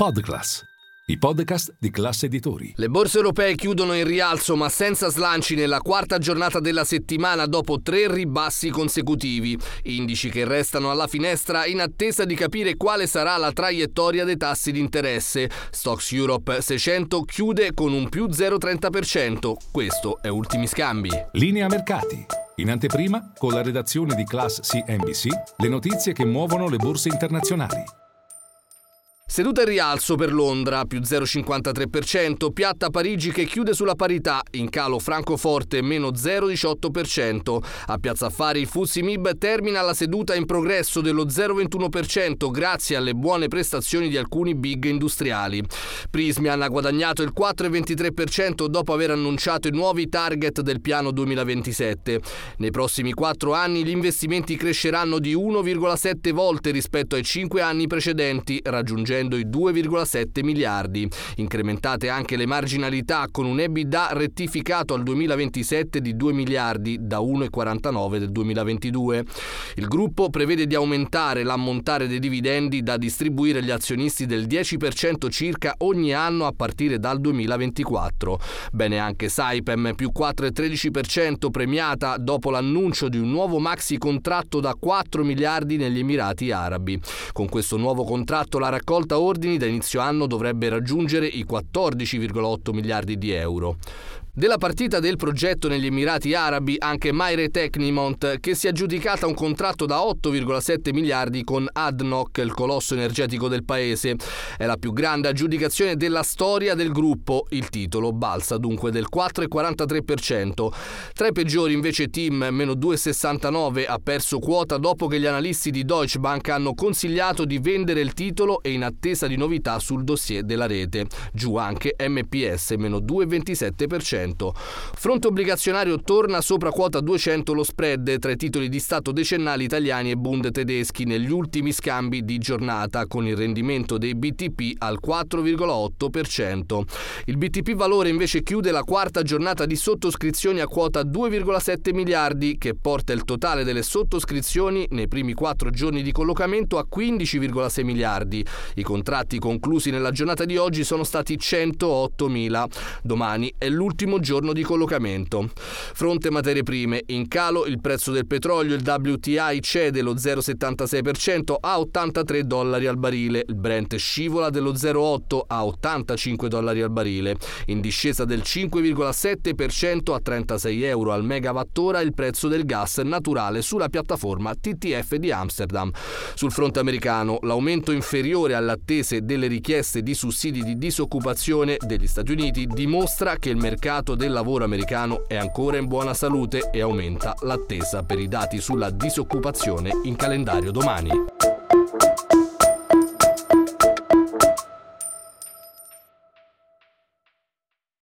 Podclass, i podcast di classe editori. Le borse europee chiudono in rialzo ma senza slanci nella quarta giornata della settimana dopo tre ribassi consecutivi, indici che restano alla finestra in attesa di capire quale sarà la traiettoria dei tassi di interesse. Stocks Europe 600 chiude con un più 0,30%, questo è Ultimi Scambi. Linea mercati. In anteprima, con la redazione di Class CNBC, le notizie che muovono le borse internazionali. Seduta in rialzo per Londra, più 0,53%, piatta Parigi che chiude sulla parità, in calo Francoforte meno 0,18%. A Piazza Affari il Fuzzi Mib termina la seduta in progresso dello 0,21% grazie alle buone prestazioni di alcuni big industriali. Prismian ha guadagnato il 4,23% dopo aver annunciato i nuovi target del piano 2027. Nei prossimi quattro anni gli investimenti cresceranno di 1,7 volte rispetto ai cinque anni precedenti, raggiungendo raggiungendo i 2,7 miliardi. Incrementate anche le marginalità con un EBITDA rettificato al 2027 di 2 miliardi da 1,49 del 2022. Il gruppo prevede di aumentare l'ammontare dei dividendi da distribuire agli azionisti del 10% circa ogni anno a partire dal 2024. Bene anche Saipem più 4,13% premiata dopo l'annuncio di un nuovo maxi contratto da 4 miliardi negli Emirati Arabi. Con questo nuovo contratto la raccolta ordini da inizio anno dovrebbe raggiungere i 14,8 miliardi di euro. Della partita del progetto negli Emirati Arabi anche Maire Technimont, che si è aggiudicata un contratto da 8,7 miliardi con ADNOC, il colosso energetico del paese. È la più grande aggiudicazione della storia del gruppo. Il titolo balza dunque del 4,43%. Tra i peggiori invece Team, meno 2,69, ha perso quota dopo che gli analisti di Deutsche Bank hanno consigliato di vendere il titolo e in attesa di novità sul dossier della rete. Giù anche MPS, meno 2,27%. Fronte obbligazionario torna sopra quota 200 lo spread tra i titoli di Stato decennali italiani e Bund tedeschi negli ultimi scambi di giornata, con il rendimento dei BTP al 4,8%. Il BTP valore invece chiude la quarta giornata di sottoscrizioni a quota 2,7 miliardi, che porta il totale delle sottoscrizioni nei primi quattro giorni di collocamento a 15,6 miliardi. I contratti conclusi nella giornata di oggi sono stati 108 mila. Domani è l'ultimo ultimo giorno di collocamento. Fronte materie prime, in calo il prezzo del petrolio, il WTI cede lo 0,76% a 83 dollari al barile, il Brent scivola dello 0,8 a 85 dollari al barile, in discesa del 5,7% a 36 euro al megawattora il prezzo del gas naturale sulla piattaforma TTF di Amsterdam. Sul fronte americano l'aumento inferiore alle attese delle richieste di sussidi di disoccupazione degli Stati Uniti dimostra che il mercato mercato del lavoro americano è ancora in buona salute e aumenta l'attesa per i dati sulla disoccupazione in calendario domani.